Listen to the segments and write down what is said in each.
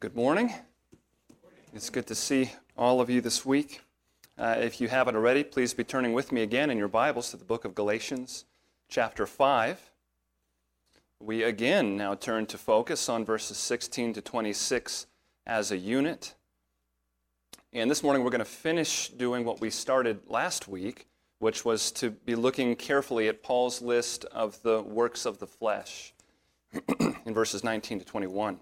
Good morning. It's good to see all of you this week. Uh, if you haven't already, please be turning with me again in your Bibles to the book of Galatians, chapter 5. We again now turn to focus on verses 16 to 26 as a unit. And this morning we're going to finish doing what we started last week, which was to be looking carefully at Paul's list of the works of the flesh in verses 19 to 21.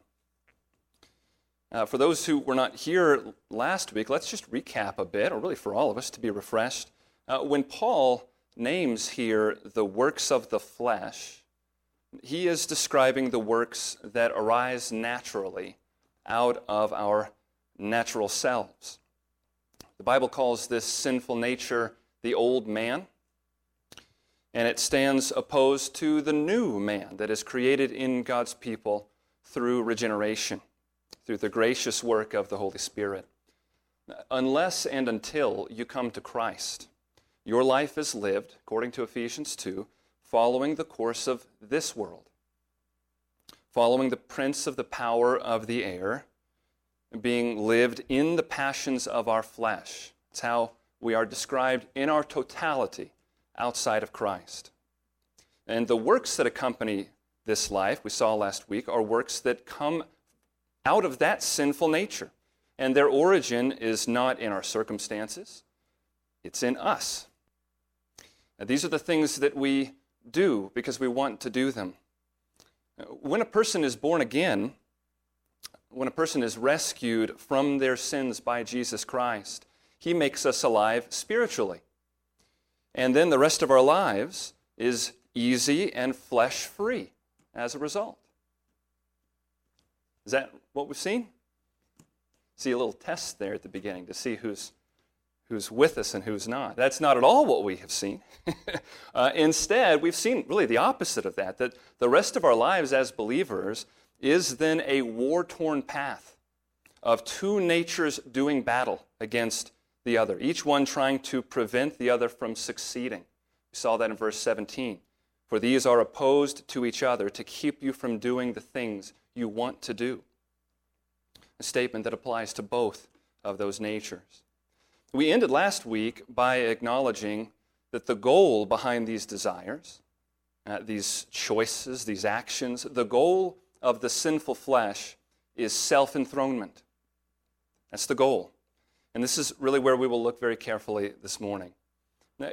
Uh, for those who were not here last week, let's just recap a bit, or really for all of us to be refreshed. Uh, when Paul names here the works of the flesh, he is describing the works that arise naturally out of our natural selves. The Bible calls this sinful nature the old man, and it stands opposed to the new man that is created in God's people through regeneration through the gracious work of the Holy Spirit. Unless and until you come to Christ, your life is lived, according to Ephesians 2, following the course of this world, following the prince of the power of the air, being lived in the passions of our flesh. It's how we are described in our totality outside of Christ. And the works that accompany this life, we saw last week, are works that come out of that sinful nature. And their origin is not in our circumstances, it's in us. Now, these are the things that we do because we want to do them. When a person is born again, when a person is rescued from their sins by Jesus Christ, he makes us alive spiritually. And then the rest of our lives is easy and flesh free as a result. Is that what we've seen? See a little test there at the beginning to see who's, who's with us and who's not. That's not at all what we have seen. uh, instead, we've seen really the opposite of that, that the rest of our lives as believers is then a war torn path of two natures doing battle against the other, each one trying to prevent the other from succeeding. We saw that in verse 17. For these are opposed to each other to keep you from doing the things you want to do. A statement that applies to both of those natures. We ended last week by acknowledging that the goal behind these desires, uh, these choices, these actions, the goal of the sinful flesh is self enthronement. That's the goal. And this is really where we will look very carefully this morning. Now,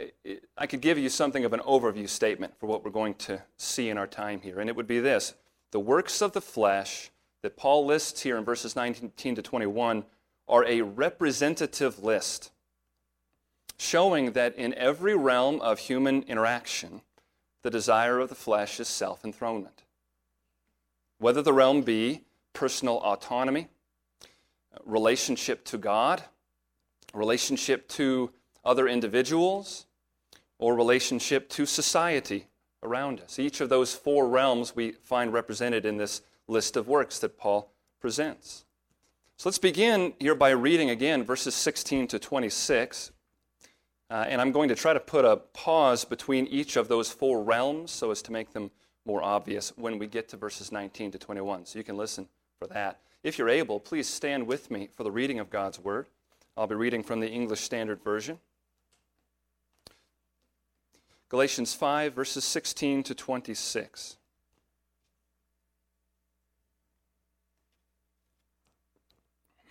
I could give you something of an overview statement for what we're going to see in our time here, and it would be this the works of the flesh that Paul lists here in verses 19 to 21 are a representative list, showing that in every realm of human interaction, the desire of the flesh is self enthronement. Whether the realm be personal autonomy, relationship to God, relationship to other individuals, or relationship to society around us. Each of those four realms we find represented in this list of works that Paul presents. So let's begin here by reading again verses 16 to 26. Uh, and I'm going to try to put a pause between each of those four realms so as to make them more obvious when we get to verses 19 to 21. So you can listen for that. If you're able, please stand with me for the reading of God's Word. I'll be reading from the English Standard Version. Galatians 5, verses 16 to 26.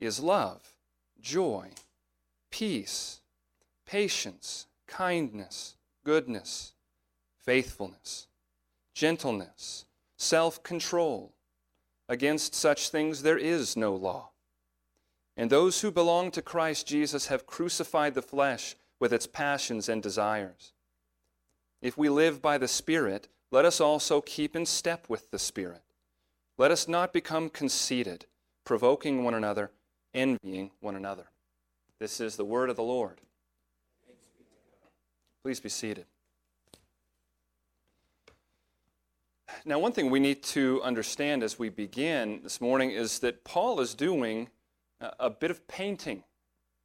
is love, joy, peace, patience, kindness, goodness, faithfulness, gentleness, self control. Against such things there is no law. And those who belong to Christ Jesus have crucified the flesh with its passions and desires. If we live by the Spirit, let us also keep in step with the Spirit. Let us not become conceited, provoking one another, envying one another. This is the word of the Lord. Please be seated. Now, one thing we need to understand as we begin this morning is that Paul is doing a bit of painting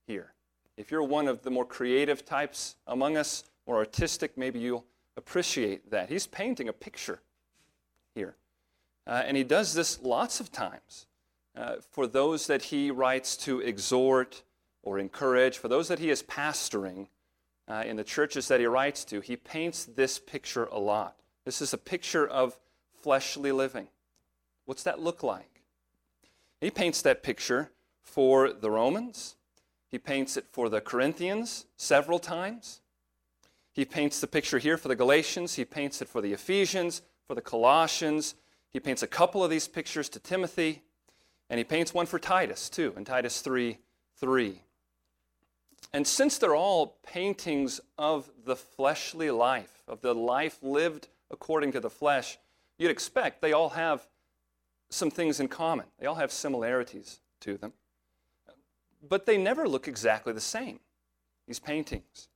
here. If you're one of the more creative types among us, more artistic, maybe you'll appreciate that. He's painting a picture here. Uh, and he does this lots of times uh, for those that he writes to exhort or encourage, for those that he is pastoring uh, in the churches that he writes to. He paints this picture a lot. This is a picture of fleshly living. What's that look like? He paints that picture for the Romans. He paints it for the Corinthians several times. He paints the picture here for the Galatians. He paints it for the Ephesians, for the Colossians. He paints a couple of these pictures to Timothy. And he paints one for Titus, too, in Titus 3 3. And since they're all paintings of the fleshly life, of the life lived according to the flesh, you'd expect they all have some things in common. They all have similarities to them. But they never look exactly the same, these paintings.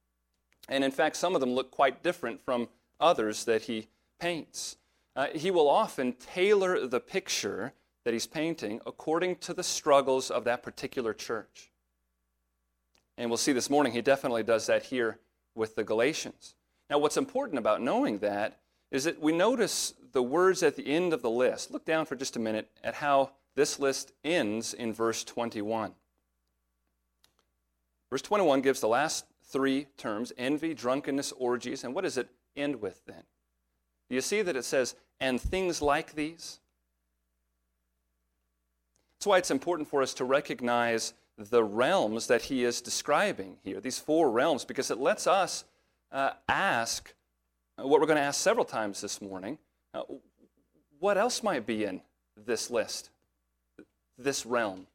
And in fact, some of them look quite different from others that he paints. Uh, he will often tailor the picture that he's painting according to the struggles of that particular church. And we'll see this morning, he definitely does that here with the Galatians. Now, what's important about knowing that is that we notice the words at the end of the list. Look down for just a minute at how this list ends in verse 21. Verse 21 gives the last three terms envy, drunkenness, orgies. And what does it end with then? Do you see that it says, and things like these? That's why it's important for us to recognize the realms that he is describing here, these four realms, because it lets us uh, ask uh, what we're going to ask several times this morning uh, what else might be in this list, this realm?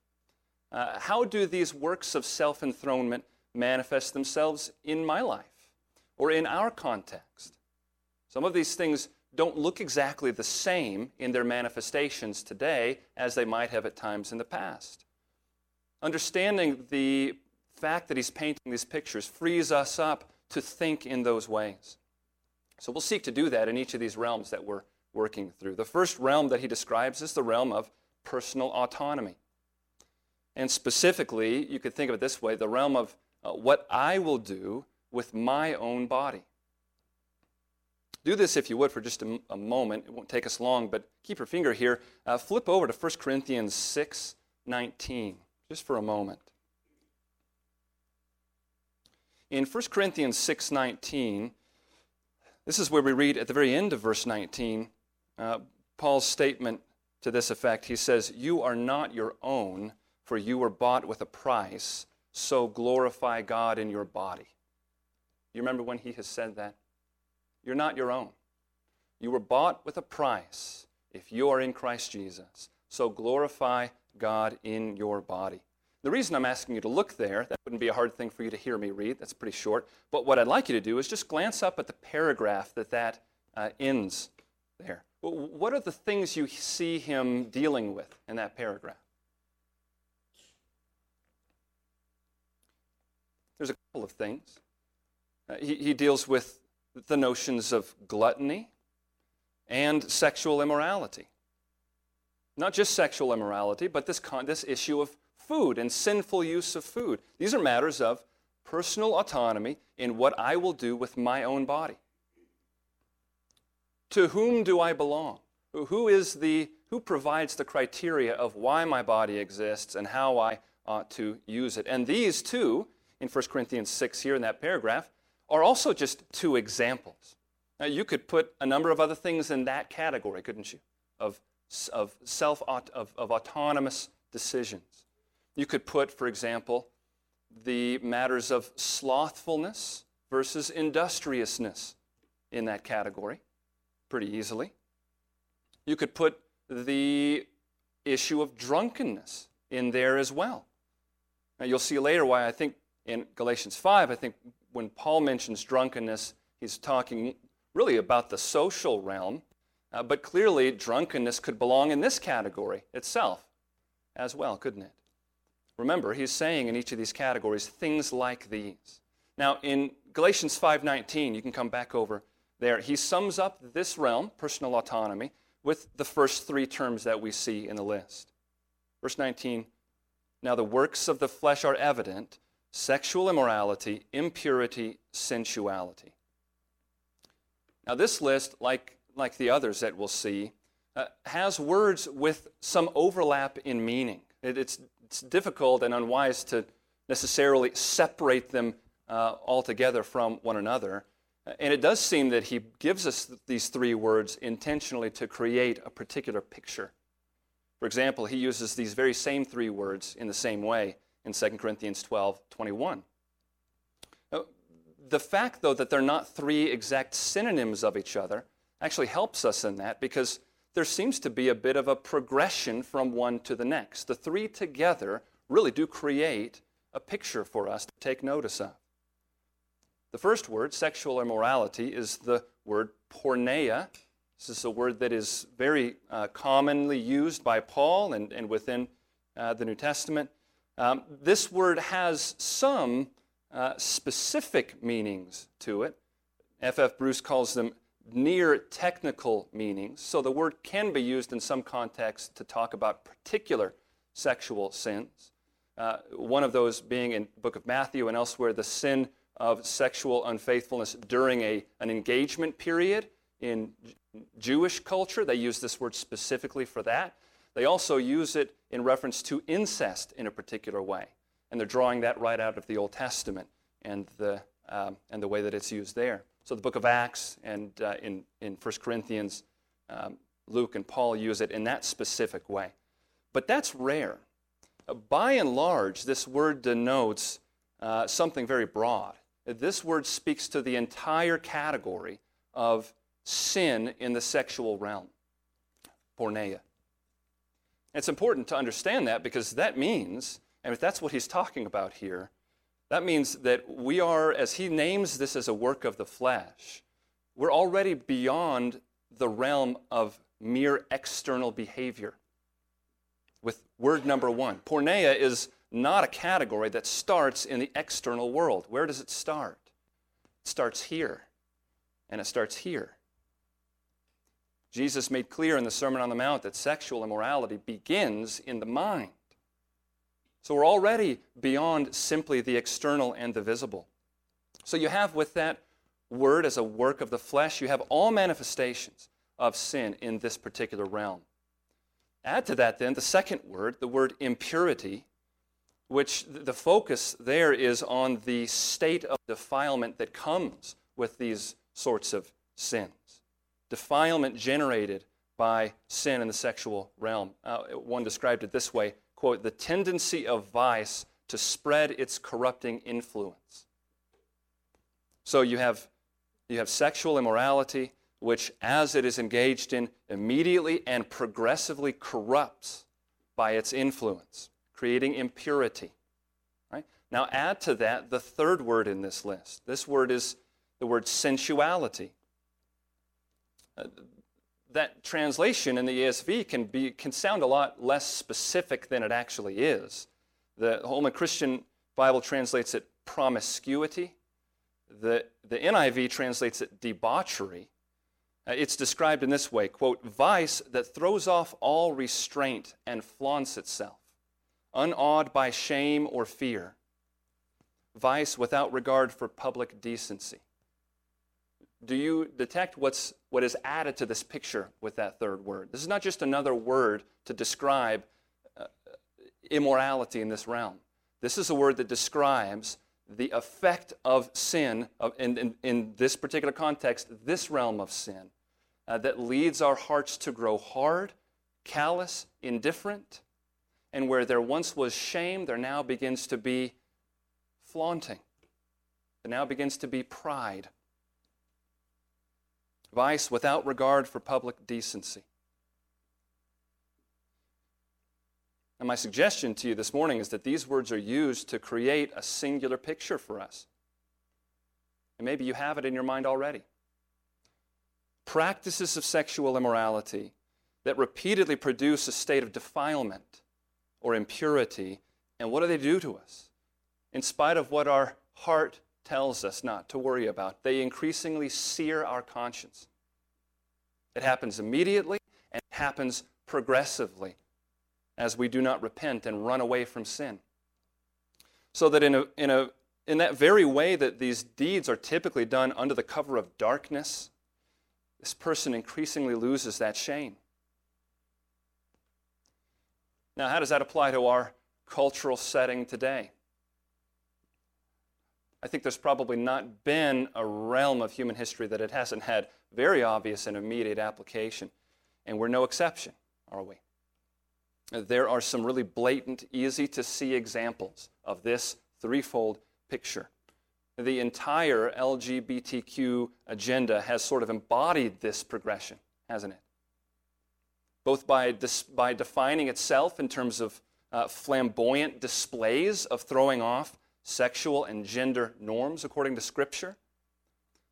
Uh, how do these works of self enthronement manifest themselves in my life or in our context? Some of these things don't look exactly the same in their manifestations today as they might have at times in the past. Understanding the fact that he's painting these pictures frees us up to think in those ways. So we'll seek to do that in each of these realms that we're working through. The first realm that he describes is the realm of personal autonomy. And specifically, you could think of it this way the realm of uh, what I will do with my own body. Do this if you would for just a, a moment. It won't take us long, but keep your finger here. Uh, flip over to 1 Corinthians 6 19 just for a moment. In 1 Corinthians 6:19, this is where we read at the very end of verse 19, uh, Paul's statement to this effect. He says, "You are not your own, for you were bought with a price, so glorify God in your body." You remember when he has said that? You're not your own. You were bought with a price if you are in Christ Jesus. So glorify God in your body. The reason I'm asking you to look there, that wouldn't be a hard thing for you to hear me read, that's pretty short, but what I'd like you to do is just glance up at the paragraph that that uh, ends there. What are the things you see him dealing with in that paragraph? There's a couple of things. Uh, he, he deals with the notions of gluttony and sexual immorality. Not just sexual immorality, but this, con- this issue of food and sinful use of food. These are matters of personal autonomy in what I will do with my own body. To whom do I belong? Who is the who provides the criteria of why my body exists and how I ought to use it? And these two, in 1 Corinthians 6 here in that paragraph, are also just two examples. Now, you could put a number of other things in that category, couldn't you? Of of self of, of autonomous decisions. You could put, for example, the matters of slothfulness versus industriousness in that category pretty easily. You could put the issue of drunkenness in there as well. Now, you'll see later why I think in Galatians 5, I think when Paul mentions drunkenness, he's talking really about the social realm, uh, but clearly drunkenness could belong in this category itself as well, couldn't it? Remember, he's saying in each of these categories things like these. Now, in Galatians 5:19, you can come back over there. He sums up this realm, personal autonomy, with the first three terms that we see in the list. Verse 19, now the works of the flesh are evident, sexual immorality, impurity, sensuality. Now, this list, like, like the others that we'll see, uh, has words with some overlap in meaning. It, it's, it's difficult and unwise to necessarily separate them uh, altogether from one another. And it does seem that he gives us these three words intentionally to create a particular picture. For example, he uses these very same three words in the same way in 2 Corinthians 12 21. The fact, though, that they're not three exact synonyms of each other actually helps us in that because there seems to be a bit of a progression from one to the next. The three together really do create a picture for us to take notice of. The first word, sexual immorality, is the word porneia. This is a word that is very uh, commonly used by Paul and, and within uh, the New Testament. Um, this word has some uh, specific meanings to it. F.F. Bruce calls them near technical meanings. So the word can be used in some contexts to talk about particular sexual sins. Uh, one of those being in book of Matthew and elsewhere, the sin of sexual unfaithfulness during a, an engagement period in Jewish culture. They use this word specifically for that. They also use it in reference to incest in a particular way. And they're drawing that right out of the Old Testament and the, um, and the way that it's used there. So the book of Acts and uh, in, in 1 Corinthians, um, Luke and Paul use it in that specific way. But that's rare. Uh, by and large, this word denotes uh, something very broad. This word speaks to the entire category of sin in the sexual realm, porneia. It's important to understand that because that means, and if that's what he's talking about here, that means that we are, as he names this as a work of the flesh, we're already beyond the realm of mere external behavior. With word number one, porneia is not a category that starts in the external world. Where does it start? It starts here, and it starts here. Jesus made clear in the Sermon on the Mount that sexual immorality begins in the mind. So we're already beyond simply the external and the visible. So you have with that word as a work of the flesh, you have all manifestations of sin in this particular realm. Add to that then the second word, the word impurity, which the focus there is on the state of defilement that comes with these sorts of sins. Defilement generated by sin in the sexual realm. Uh, one described it this way quote, the tendency of vice to spread its corrupting influence. So you have, you have sexual immorality, which, as it is engaged in, immediately and progressively corrupts by its influence creating impurity. Right? Now, add to that the third word in this list. This word is the word sensuality. That translation in the ESV can, be, can sound a lot less specific than it actually is. The Holman Christian Bible translates it promiscuity. The, the NIV translates it debauchery. Uh, it's described in this way quote, vice that throws off all restraint and flaunts itself unawed by shame or fear, vice without regard for public decency. Do you detect what's, what is added to this picture with that third word? This is not just another word to describe uh, immorality in this realm. This is a word that describes the effect of sin, of, in, in, in, this particular context, this realm of sin, uh, that leads our hearts to grow hard, callous, indifferent, and where there once was shame, there now begins to be flaunting. There now begins to be pride. Vice without regard for public decency. And my suggestion to you this morning is that these words are used to create a singular picture for us. And maybe you have it in your mind already. Practices of sexual immorality that repeatedly produce a state of defilement or impurity. And what do they do to us? In spite of what our heart tells us not to worry about, they increasingly sear our conscience. It happens immediately and it happens progressively as we do not repent and run away from sin. So that in, a, in, a, in that very way that these deeds are typically done under the cover of darkness, this person increasingly loses that shame. Now, how does that apply to our cultural setting today? I think there's probably not been a realm of human history that it hasn't had very obvious and immediate application. And we're no exception, are we? there are some really blatant, easy to see examples of this threefold picture. The entire LGBTQ agenda has sort of embodied this progression, hasn't it? Both by, dis- by defining itself in terms of uh, flamboyant displays of throwing off sexual and gender norms according to Scripture,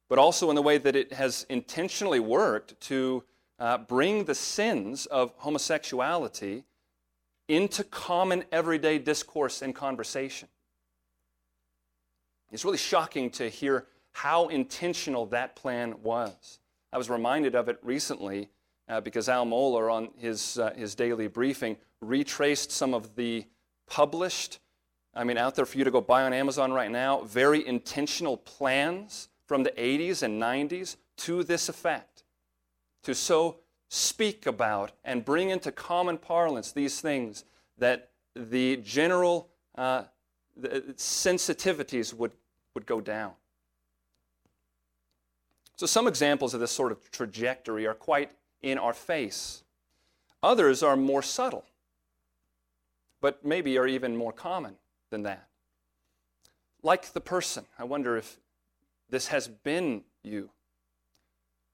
but also in the way that it has intentionally worked to uh, bring the sins of homosexuality into common everyday discourse and conversation. It's really shocking to hear how intentional that plan was. I was reminded of it recently uh, because Al Mohler, on his, uh, his daily briefing, retraced some of the published, I mean, out there for you to go buy on Amazon right now, very intentional plans from the 80s and 90s to this effect to so speak about and bring into common parlance these things that the general uh, the sensitivities would, would go down. So, some examples of this sort of trajectory are quite in our face. Others are more subtle, but maybe are even more common than that. Like the person, I wonder if this has been you,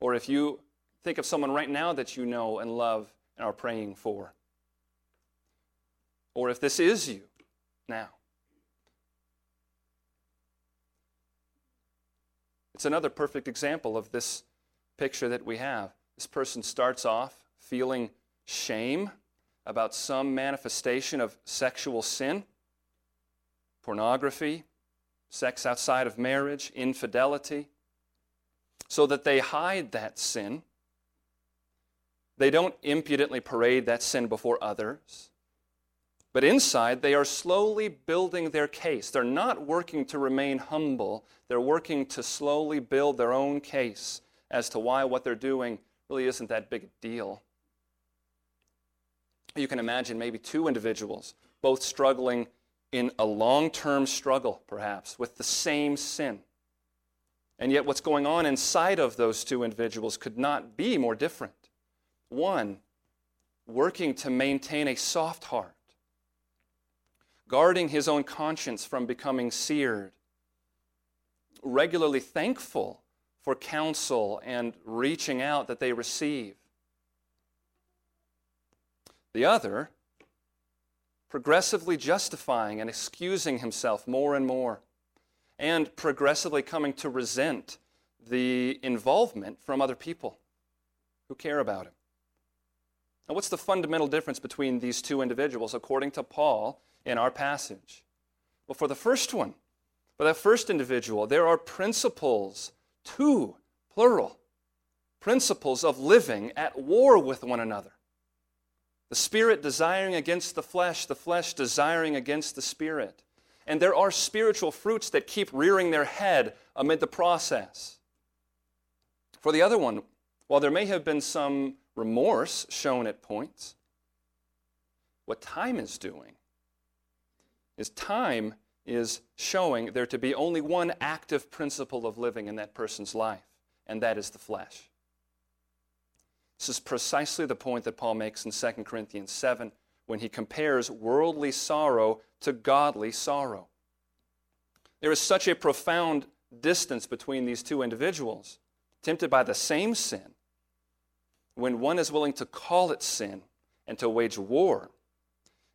or if you Think of someone right now that you know and love and are praying for. Or if this is you now. It's another perfect example of this picture that we have. This person starts off feeling shame about some manifestation of sexual sin, pornography, sex outside of marriage, infidelity, so that they hide that sin they don't impudently parade that sin before others. But inside, they are slowly building their case. They're not working to remain humble, they're working to slowly build their own case as to why what they're doing really isn't that big a deal. You can imagine maybe two individuals, both struggling in a long term struggle, perhaps, with the same sin. And yet, what's going on inside of those two individuals could not be more different. One, working to maintain a soft heart, guarding his own conscience from becoming seared, regularly thankful for counsel and reaching out that they receive. The other, progressively justifying and excusing himself more and more, and progressively coming to resent the involvement from other people who care about him. Now, what's the fundamental difference between these two individuals according to Paul in our passage? Well, for the first one, for that first individual, there are principles, two, plural, principles of living at war with one another. The spirit desiring against the flesh, the flesh desiring against the spirit. And there are spiritual fruits that keep rearing their head amid the process. For the other one, while there may have been some remorse shown at points. What time is doing is time is showing there to be only one active principle of living in that person's life, and that is the flesh. This is precisely the point that Paul makes in 2 Corinthians 7, when he compares worldly sorrow to godly sorrow. There is such a profound distance between these two individuals, tempted by the same sin, when one is willing to call it sin and to wage war,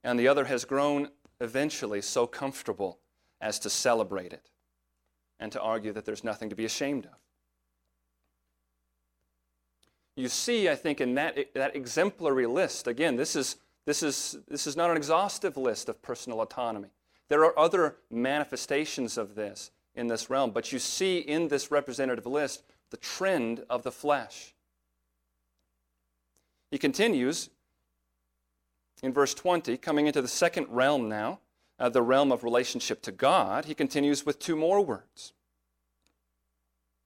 and the other has grown eventually so comfortable as to celebrate it and to argue that there's nothing to be ashamed of. You see, I think, in that, that exemplary list, again, this is, this, is, this is not an exhaustive list of personal autonomy. There are other manifestations of this in this realm, but you see in this representative list the trend of the flesh. He continues in verse 20, coming into the second realm now, uh, the realm of relationship to God, he continues with two more words.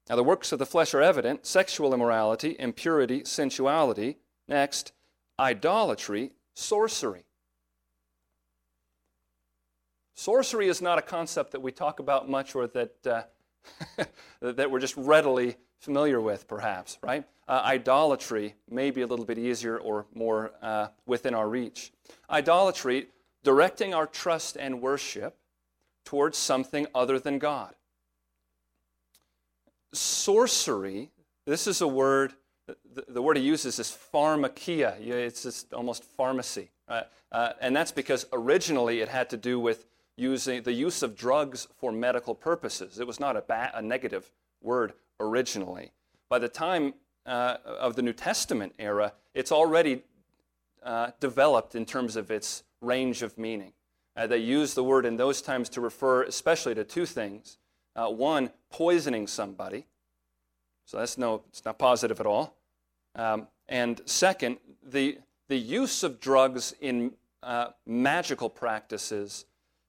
Now, the works of the flesh are evident sexual immorality, impurity, sensuality. Next, idolatry, sorcery. Sorcery is not a concept that we talk about much or that, uh, that we're just readily familiar with, perhaps, right? Uh, idolatry may be a little bit easier or more uh, within our reach. Idolatry, directing our trust and worship towards something other than God. Sorcery, this is a word, the, word he uses is pharmakia. It's almost pharmacy. Uh, and that's because originally it had to do with using the use of drugs for medical purposes. It was not a, ba- a negative word originally. By the time uh, of the New Testament era, it's already uh, developed in terms of its range of meaning. Uh, they used the word in those times to refer especially to two things. Uh, one, poisoning somebody. So that's no, it's not positive at all. Um, and second, the, the use of drugs in uh, magical practices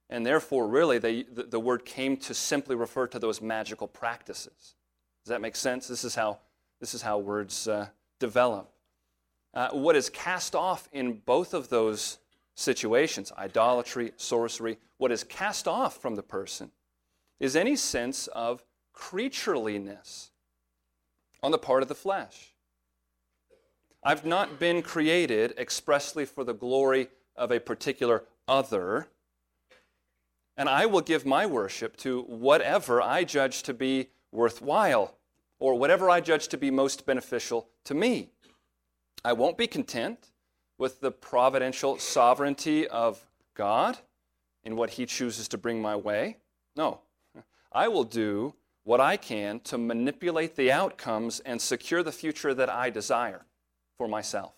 and therefore, really, they, the, the, word came to simply refer to those magical practices. Does that make sense? This is how, this is how words uh, develop. Uh, what is cast off in both of those situations, idolatry, sorcery, what is cast off from the person is any sense of creatureliness on the part of the flesh. I've not been created expressly for the glory of a particular other and I will give my worship to whatever I judge to be worthwhile or whatever I judge to be most beneficial to me. I won't be content with the providential sovereignty of God in what He chooses to bring my way. No, I will do what I can to manipulate the outcomes and secure the future that I desire for myself.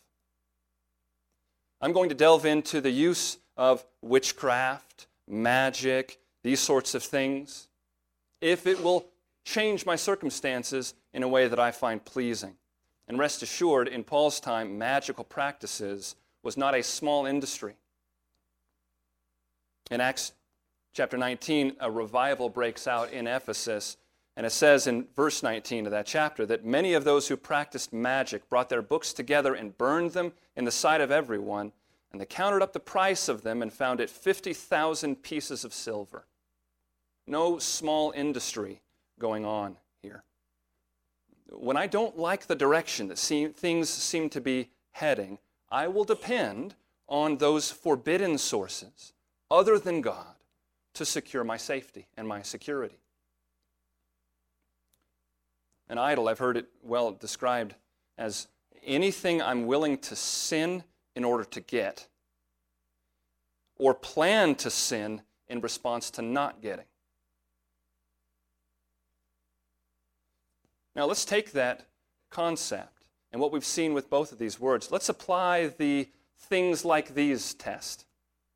I'm going to delve into the use of witchcraft magic, these sorts of things, if it will change my circumstances in a way that I find pleasing. And rest assured, in Paul's time, magical practices was not a small industry. In Acts chapter 19, a revival breaks out in Ephesus. And it says in verse 19 of that chapter that many of those who practiced magic brought their books together and burned them in the sight of everyone. And they counted up the price of them and found it 50,000 pieces of silver. No small industry going on here. When I don't like the direction that things seem to be heading, I will depend on those forbidden sources other than God to secure my safety and my security. An idol, I've heard it well described as anything I'm willing to sin in order to get, or plan to sin in response to not getting. Now, let's take that concept and what we've seen with both of these words. Let's apply the things like these test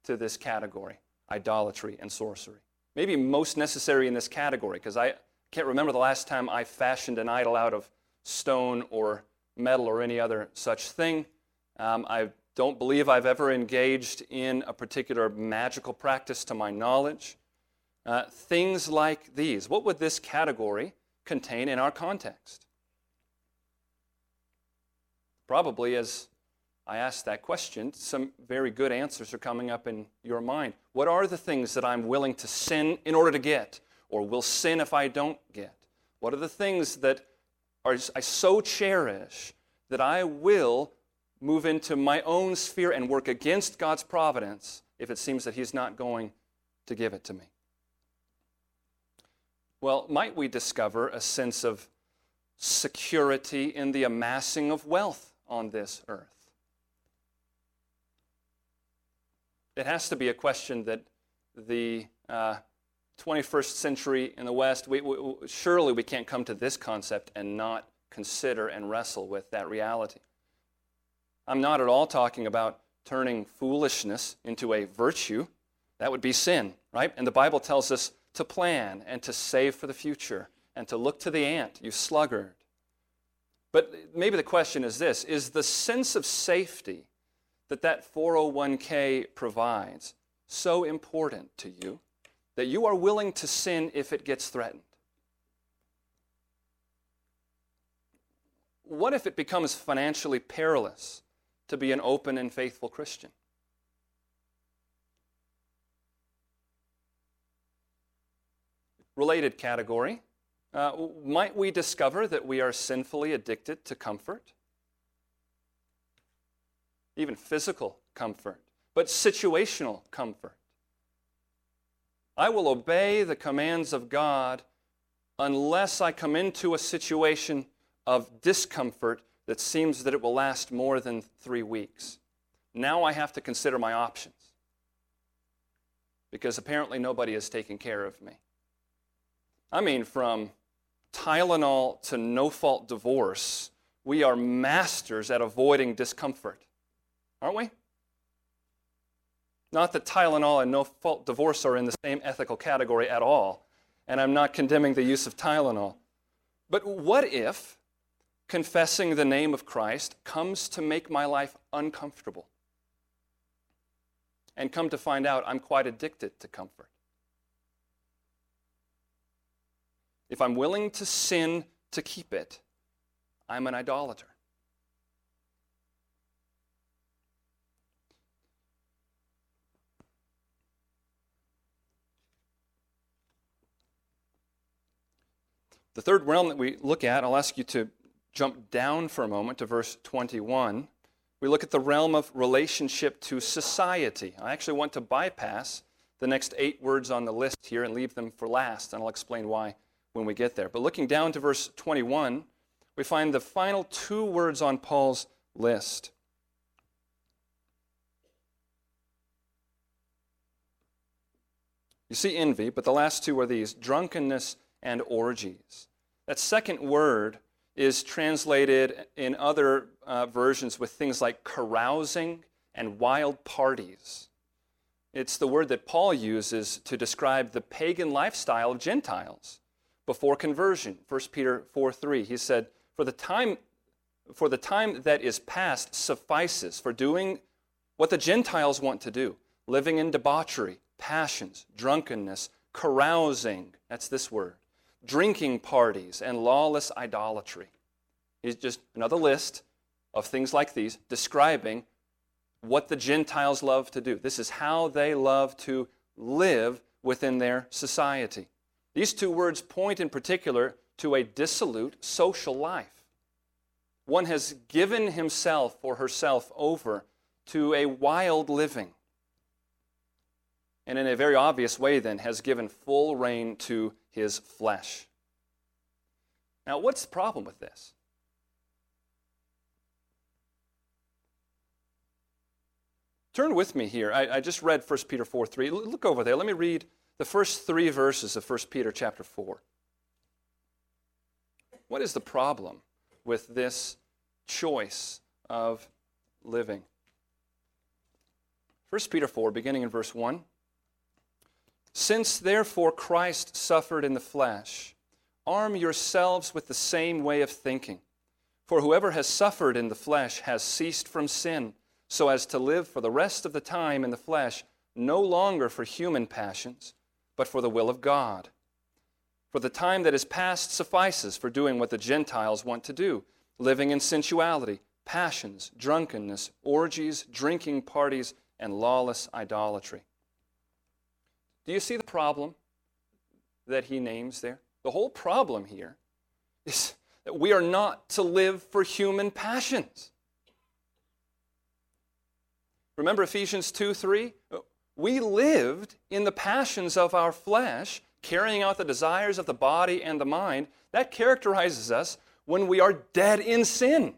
to this category idolatry and sorcery. Maybe most necessary in this category because I can't remember the last time I fashioned an idol out of stone or metal or any other such thing. Um, I've don't believe I've ever engaged in a particular magical practice to my knowledge. Uh, things like these. What would this category contain in our context? Probably, as I ask that question, some very good answers are coming up in your mind. What are the things that I'm willing to sin in order to get, or will sin if I don't get? What are the things that are, I so cherish that I will move into my own sphere and work against God's providence if it seems that He's not going to give it to me? Well, might we discover a sense of security in the amassing of wealth on this earth? It has to be a question that the uh, 21st century in the West, we, we, surely we can't come to this concept and not consider and wrestle with that reality. I'm not at all talking about turning foolishness into a virtue. That would be sin, right? And the Bible tells us to plan and to save for the future and to look to the ant, you sluggard. But maybe the question is this Is the sense of safety that that 401k provides so important to you that you are willing to sin if it gets threatened? What if it becomes financially perilous to be an open and faithful Christian? Related category. Uh, might we discover that we are sinfully addicted to comfort? Even physical comfort, but situational comfort. I will obey the commands of God unless I come into a situation of discomfort that seems that it will last more than three weeks. Now I have to consider my options because apparently nobody is taking care of me. I mean, from Tylenol to no fault divorce, we are masters at avoiding discomfort, aren't we? Not that Tylenol and no fault divorce are in the same ethical category at all, and I'm not condemning the use of Tylenol. But what if confessing the name of Christ comes to make my life uncomfortable? And come to find out I'm quite addicted to comfort. If I'm willing to sin to keep it, I'm an idolater. The third realm that we look at, I'll ask you to jump down for a moment to verse 21. We look at the realm of relationship to society. I actually want to bypass the next eight words on the list here and leave them for last, and I'll explain why when we get there. But looking down to verse 21, we find the final two words on Paul's list. You see envy, but the last two are these drunkenness and orgies. That second word is translated in other uh, versions with things like carousing and wild parties. It's the word that Paul uses to describe the pagan lifestyle of Gentiles before conversion. 1 Peter 4 3, he said, For the time for the time that is past suffices for doing what the Gentiles want to do, living in debauchery, passions, drunkenness, carousing. That's this word drinking parties, and lawless idolatry. It's just another list of things like these describing what the Gentiles love to do. This is how they love to live within their society. These two words point in particular to a dissolute social life. One has given himself or herself over to a wild living. And in a very obvious way, then, has given full rein to his flesh. Now, what's the problem with this? Turn with me here. I, I, just read 1 Peter 4 3. Look over there. Let me read the first three verses of 1 Peter chapter 4. What is the problem with this choice of living? 1 Peter 4, beginning in verse 1. Since therefore Christ suffered in the flesh, arm yourselves with the same way of thinking. For whoever has suffered in the flesh has ceased from sin, so as to live for the rest of the time in the flesh, no longer for human passions, but for the will of God. For the time that is past suffices for doing what the Gentiles want to do, living in sensuality, passions, drunkenness, orgies, drinking parties, and lawless idolatry. Do you see the problem that he names there? The whole problem here is that we are not to live for human passions. Remember Ephesians 2 3? We lived in the passions of our flesh, carrying out the desires of the body and the mind. That characterizes us when we are dead in sin.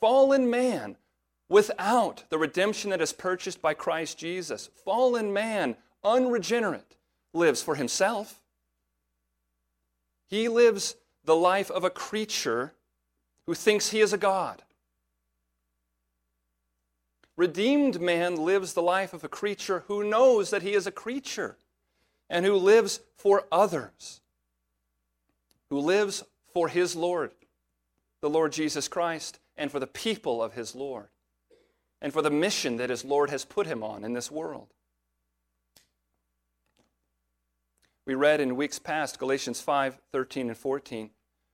Fallen man without the redemption that is purchased by Christ Jesus. Fallen man, unregenerate, lives for himself. He lives the life of a creature who thinks he is a God. Redeemed man lives the life of a creature who knows that he is a creature and who lives for others, who lives for his Lord, the Lord Jesus Christ, and for the people of his Lord, and for the mission that his Lord has put him on in this world. We read in weeks past Galatians 5 13 and 14.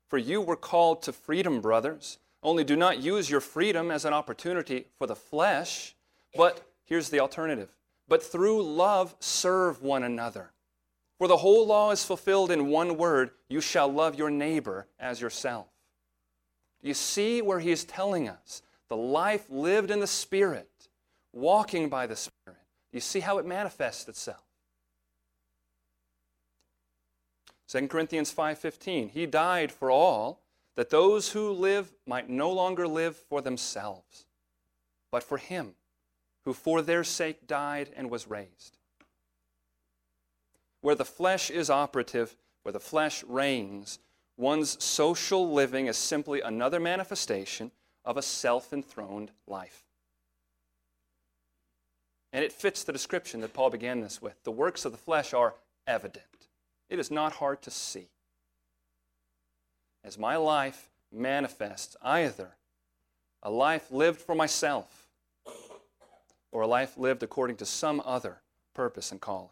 For you were called to freedom, brothers. Only do not use your freedom as an opportunity for the flesh, but here's the alternative. But through love, serve one another. For the whole law is fulfilled in one word you shall love your neighbor as yourself. Do you see where he is telling us the life lived in the Spirit, walking by the Spirit. You see how it manifests itself. 2 Corinthians 5:15 He died for all that those who live might no longer live for themselves, but for him who for their sake died and was raised. Where the flesh is operative, where the flesh reigns, one's social living is simply another manifestation of a self enthroned life. And it fits the description that Paul began this with. The works of the flesh are evident, it is not hard to see as my life manifests either a life lived for myself or a life lived according to some other purpose and calling.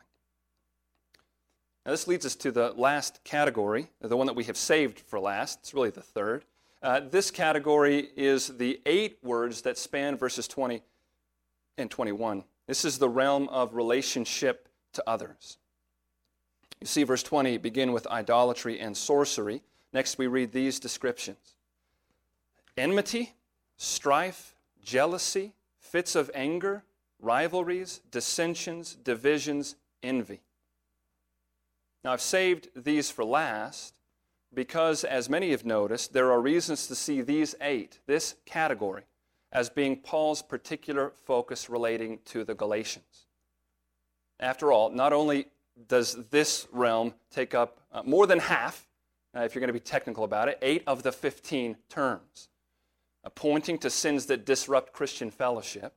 Now, this leads us to the last category, the one that we have saved for last. It's really the third. Uh, this category is the eight words that span verses 20 and 21. This is the realm of relationship to others. You see, verse 20 begin with idolatry and sorcery. Next, we read these descriptions enmity, strife, jealousy, fits of anger, rivalries, dissensions, divisions, envy. Now, I've saved these for last because, as many have noticed, there are reasons to see these eight, this category, as being Paul's particular focus relating to the Galatians. After all, not only does this realm take up uh, more than half uh, if you're going to be technical about it, eight of the 15 terms, uh, pointing to sins that disrupt Christian fellowship.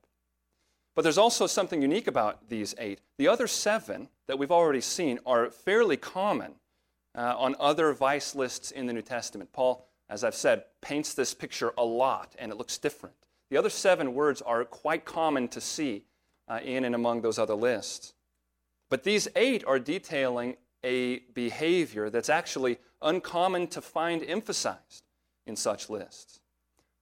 But there's also something unique about these eight. The other seven that we've already seen are fairly common uh, on other vice lists in the New Testament. Paul, as I've said, paints this picture a lot, and it looks different. The other seven words are quite common to see uh, in and among those other lists. But these eight are detailing a behavior that's actually uncommon to find emphasized in such lists.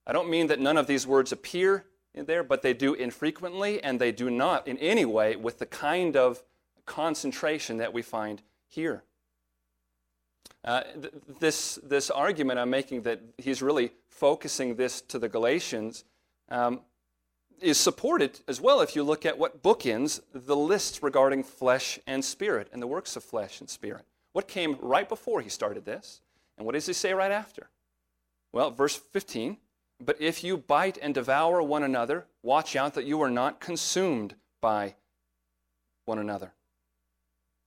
I don't mean that none of these words appear in there, but they do infrequently, and they do not in any way with the kind of concentration that we find here. Uh, th- this, this argument I'm making that he's really focusing this to the Galatians um, is supported as well if you look at what bookends the lists regarding flesh and spirit and the works of flesh and spirit. What came right before he started this? And what does he say right after? Well, verse 15 But if you bite and devour one another, watch out that you are not consumed by one another.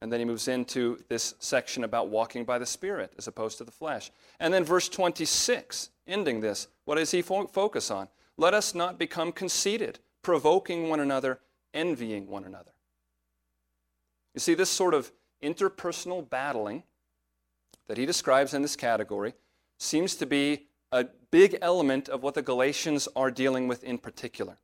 And then he moves into this section about walking by the Spirit as opposed to the flesh. And then verse 26, ending this, what does he fo- focus on? Let us not become conceited, provoking one another, envying one another. You see, this sort of interpersonal battling that he describes in this category seems to be a big element of what the Galatians are dealing with in particular.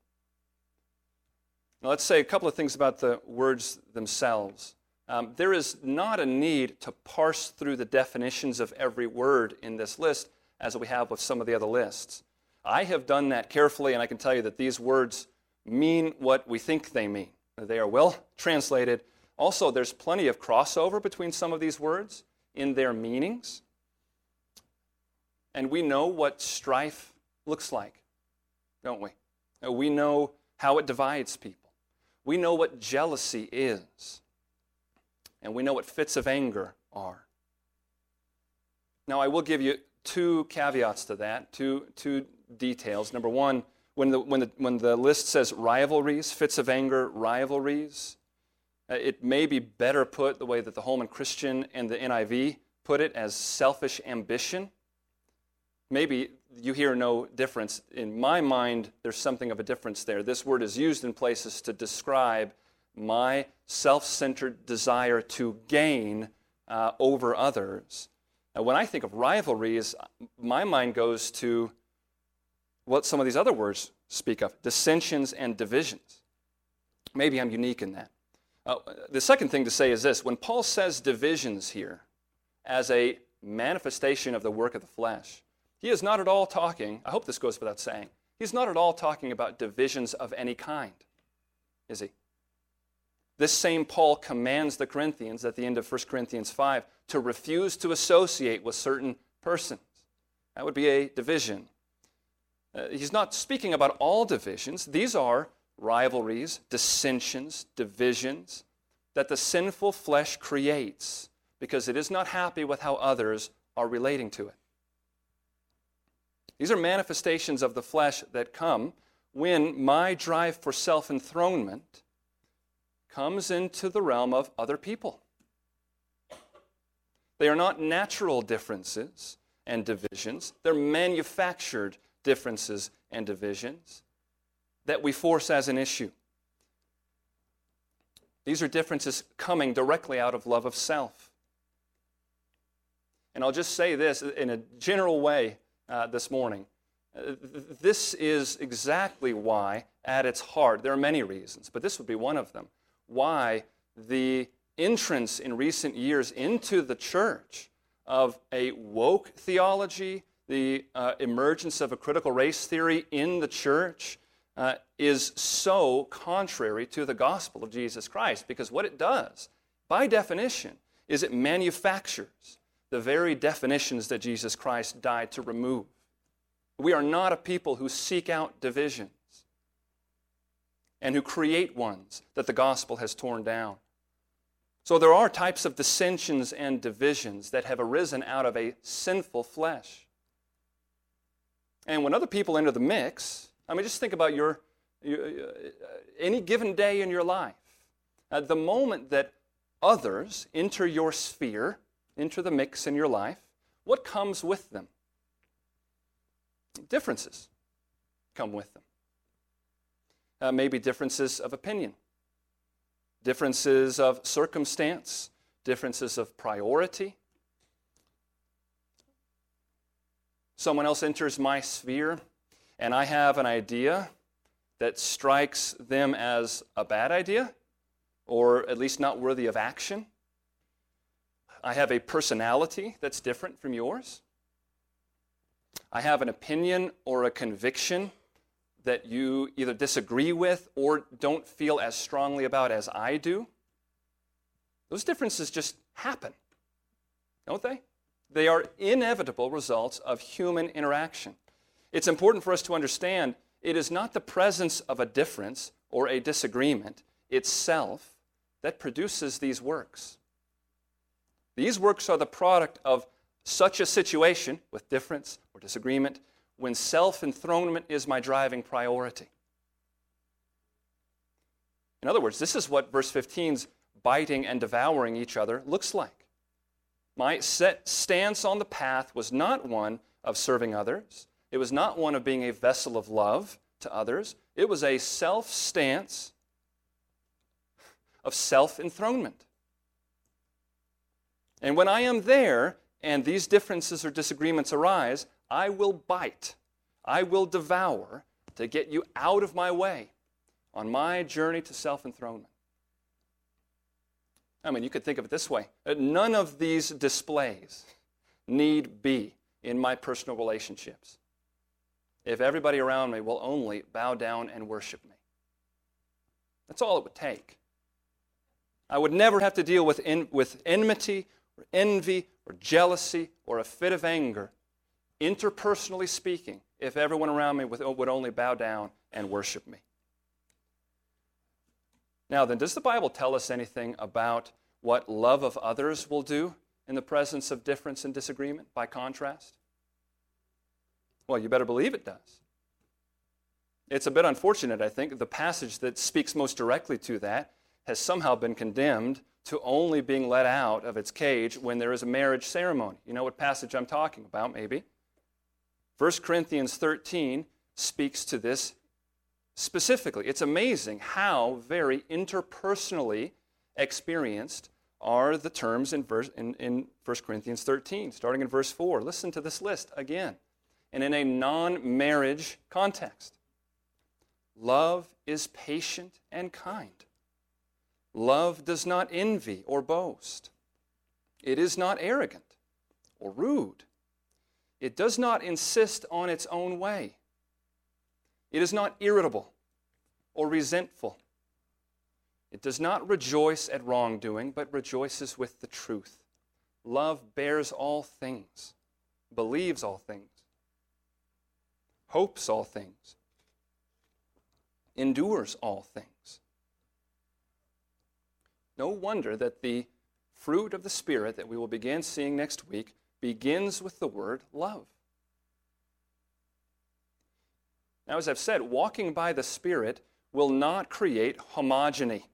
Now, let's say a couple of things about the words themselves. Um, there is not a need to parse through the definitions of every word in this list as we have with some of the other lists. I have done that carefully, and I can tell you that these words mean what we think they mean. They are well translated, also, there's plenty of crossover between some of these words in their meanings. And we know what strife looks like, don't we? We know how it divides people. We know what jealousy is. And we know what fits of anger are. Now, I will give you two caveats to that, two, two details. Number one, when the, when, the, when the list says rivalries, fits of anger, rivalries, uh, it may be better put the way that the Holman Christian and the NIV put it as selfish ambition. Maybe you hear no difference. In my mind, there's something of a difference there. This word is used in places to describe my self centered desire to gain uh, over others. Now, when I think of rivalries, my mind goes to what some of these other words speak of dissensions and divisions. Maybe I'm unique in that. Uh, the second thing to say is this when Paul says divisions here as a manifestation of the work of the flesh, he is not at all talking, I hope this goes without saying, he's not at all talking about divisions of any kind, is he? This same Paul commands the Corinthians at the end of 1 Corinthians 5 to refuse to associate with certain persons. That would be a division. Uh, he's not speaking about all divisions. These are rivalries, dissensions, divisions that the sinful flesh creates because it is not happy with how others are relating to it. These are manifestations of the flesh that come when my drive for self enthronement comes into the realm of other people. They are not natural differences and divisions, they're manufactured differences and divisions that we force as an issue. These are differences coming directly out of love of self. And I'll just say this in a general way uh, this morning. Uh, this is exactly why, at its heart, there are many reasons, but this would be one of them, why the entrance in recent years into the church of a woke theology, the uh, emergence of a critical race theory in the church, uh, is so contrary to the gospel of Jesus Christ because what it does, by definition, is it manufactures the very definitions that Jesus Christ died to remove. We are not a people who seek out divisions and who create ones that the gospel has torn down. So there are types of dissensions and divisions that have arisen out of a sinful flesh. And when other people enter the mix, I mean, just think about your, your uh, any given day in your life. At the moment that others enter your sphere, enter the mix in your life, what comes with them? Differences come with them. Uh, maybe differences of opinion, differences of circumstance, differences of priority. Someone else enters my sphere and I have an idea that strikes them as a bad idea, or at least not worthy of action, I have a personality that's different from yours. I have an opinion or a conviction that you either disagree with or don't feel as strongly about as I do. Those differences just happen, don't they? They are inevitable results of human interaction. It's important for us to understand it is not the presence of a difference or a disagreement itself that produces these works. These works are the product of such a situation with difference or disagreement when self enthronement is my driving priority. In other words, this is what verse 15's biting and devouring each other looks like. My set stance on the path was not one of serving others, it was not one of being a vessel of love to others, it was a self stance of self enthronement. And when I am there and these differences or disagreements arise, I will bite, I will devour to get you out of my way on my journey to self enthronement. I mean, you could think of it this way none of these displays need be in my personal relationships if everybody around me will only bow down and worship me. That's all it would take. I would never have to deal with, with enmity or envy or jealousy or a fit of anger, interpersonally speaking, if everyone around me would only bow down and worship me. Now, then, does the Bible tell us anything about what love of others will do in the presence of difference and disagreement, by contrast? Well, you better believe it does. It's a bit unfortunate, I think. The passage that speaks most directly to that has somehow been condemned to only being let out of its cage when there is a marriage ceremony. You know what passage I'm talking about, maybe? 1 Corinthians 13 speaks to this specifically. It's amazing how very interpersonally experienced are the terms in, verse, in, in 1 Corinthians 13, starting in verse 4. Listen to this list again, and in a non marriage context. Love is patient and kind. Love does not envy or boast. It is not arrogant or rude. It does not insist on its own way. It is not irritable or resentful. It does not rejoice at wrongdoing, but rejoices with the truth. Love bears all things, believes all things, hopes all things, endures all things. No wonder that the fruit of the Spirit that we will begin seeing next week begins with the word love. Now, as I've said, walking by the Spirit will not create homogeny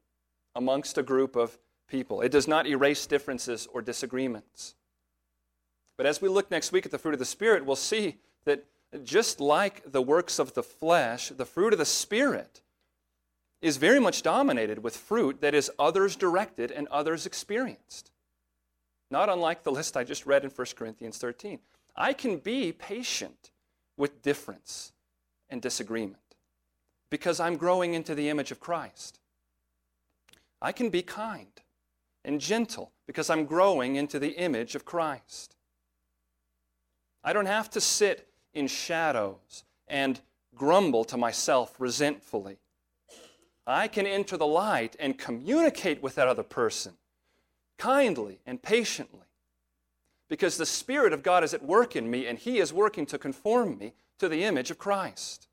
amongst a group of people. It does not erase differences or disagreements. But as we look next week at the fruit of the Spirit, we'll see that just like the works of the flesh, the fruit of the Spirit is very much dominated with fruit that is others directed and others experienced. Not unlike the list I just read in 1 Corinthians 13. I can be patient with difference and disagreement because I'm growing into the image of Christ. I can be kind and gentle because I'm growing into the image of Christ. I don't have to sit in shadows and grumble to myself resentfully. I can enter the light and communicate with that other person kindly and patiently because the Spirit of God is at work in me and He is working to conform me to the image of Christ.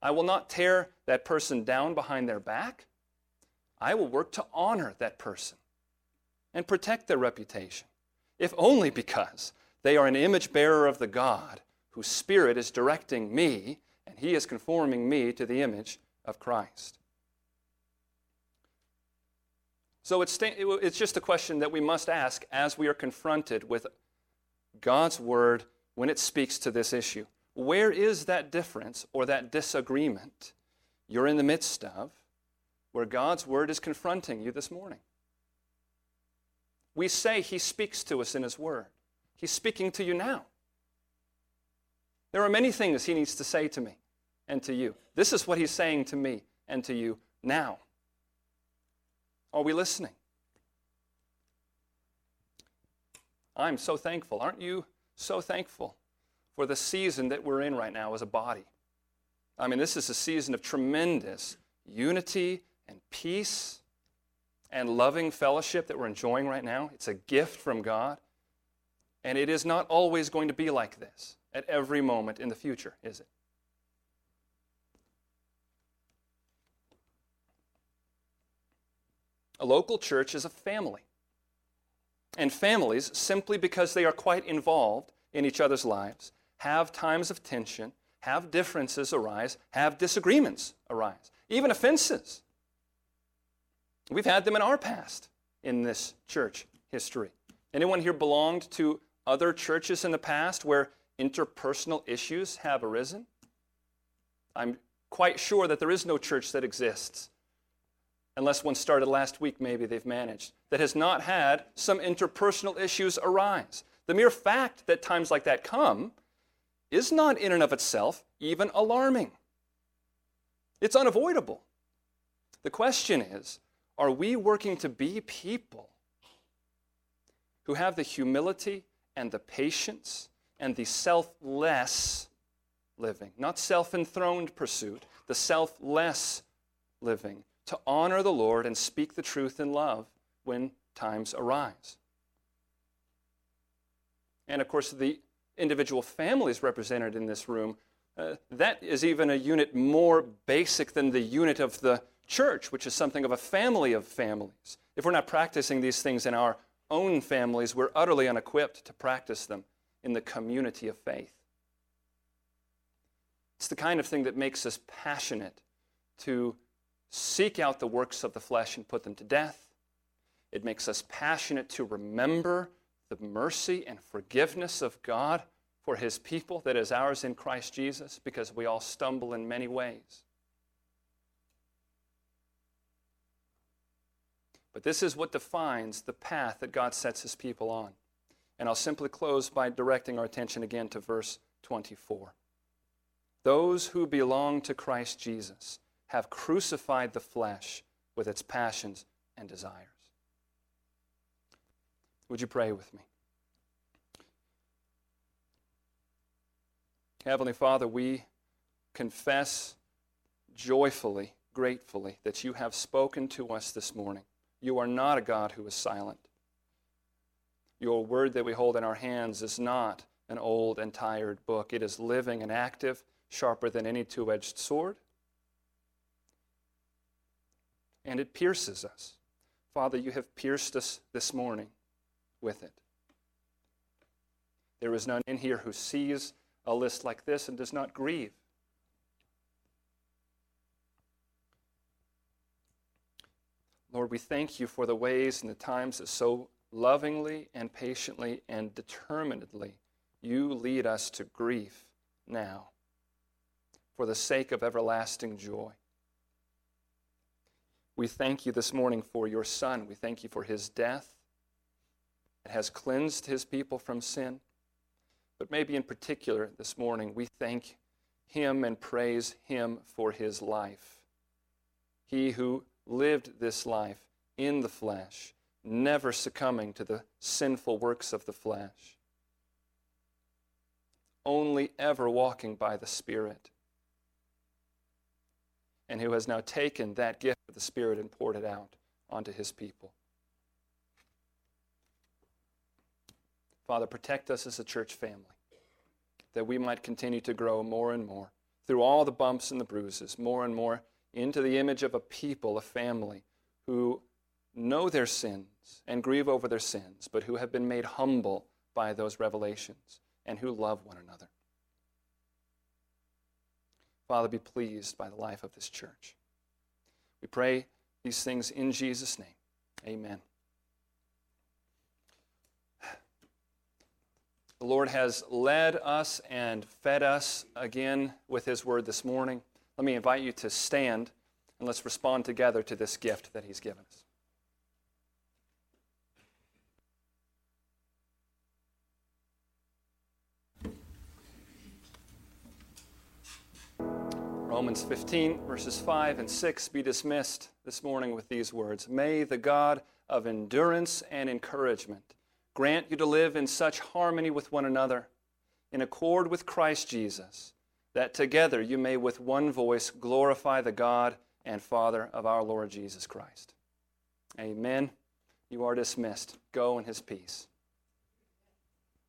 I will not tear that person down behind their back. I will work to honor that person and protect their reputation, if only because they are an image bearer of the God whose Spirit is directing me and He is conforming me to the image of Christ. So it's, it's just a question that we must ask as we are confronted with God's Word when it speaks to this issue. Where is that difference or that disagreement you're in the midst of where God's Word is confronting you this morning? We say He speaks to us in His Word, He's speaking to you now. There are many things He needs to say to me and to you. This is what He's saying to me and to you now. Are we listening? I'm so thankful. Aren't you so thankful for the season that we're in right now as a body? I mean, this is a season of tremendous unity and peace and loving fellowship that we're enjoying right now. It's a gift from God. And it is not always going to be like this at every moment in the future, is it? A local church is a family. And families, simply because they are quite involved in each other's lives, have times of tension, have differences arise, have disagreements arise, even offenses. We've had them in our past in this church history. Anyone here belonged to other churches in the past where interpersonal issues have arisen? I'm quite sure that there is no church that exists unless one started last week, maybe they've managed, that has not had some interpersonal issues arise. The mere fact that times like that come is not in and of itself even alarming. It's unavoidable. The question is are we working to be people who have the humility and the patience and the selfless living, not self enthroned pursuit, the selfless living to honor the Lord and speak the truth in love when times arise. And of course, the individual families represented in this room, uh, that is even a unit more basic than the unit of the church, which is something of a family of families. If we're not practicing these things in our own families, we're utterly unequipped to practice them in the community of faith. It's the kind of thing that makes us passionate to seek out the works of the flesh and put them to death. It makes us passionate to remember the mercy and forgiveness of God for his people that is ours in Christ Jesus because we all stumble in many ways. But this is what defines the path that God sets his people on. And I'll simply close by directing our attention again to verse 24. Those who belong to Christ Jesus have crucified the flesh with its passions and desires. Would you pray with me? Heavenly Father, we confess joyfully, gratefully, that you have spoken to us this morning. You are not a God who is silent. Your word that we hold in our hands is not an old and tired book. It is living and active, sharper than any two edged sword, and it pierces us. Father, you have pierced us this morning with it. There is none in here who sees a list like this and does not grieve. Lord, we thank you for the ways and the times that so lovingly and patiently and determinedly you lead us to grief now for the sake of everlasting joy. We thank you this morning for your Son. We thank you for his death. It has cleansed his people from sin. But maybe in particular this morning, we thank him and praise him for his life. He who lived this life in the flesh, never succumbing to the sinful works of the flesh, only ever walking by the Spirit, and who has now taken that gift of the Spirit and poured it out onto his people. Father, protect us as a church family, that we might continue to grow more and more through all the bumps and the bruises, more and more into the image of a people, a family, who know their sins and grieve over their sins, but who have been made humble by those revelations and who love one another. Father, be pleased by the life of this church. We pray these things in Jesus' name. Amen. The Lord has led us and fed us again with His word this morning. Let me invite you to stand and let's respond together to this gift that He's given us. Romans 15, verses 5 and 6 be dismissed this morning with these words May the God of endurance and encouragement grant you to live in such harmony with one another, in accord with Christ Jesus, that together you may with one voice glorify the God and Father of our Lord Jesus Christ. Amen. You are dismissed. Go in his peace.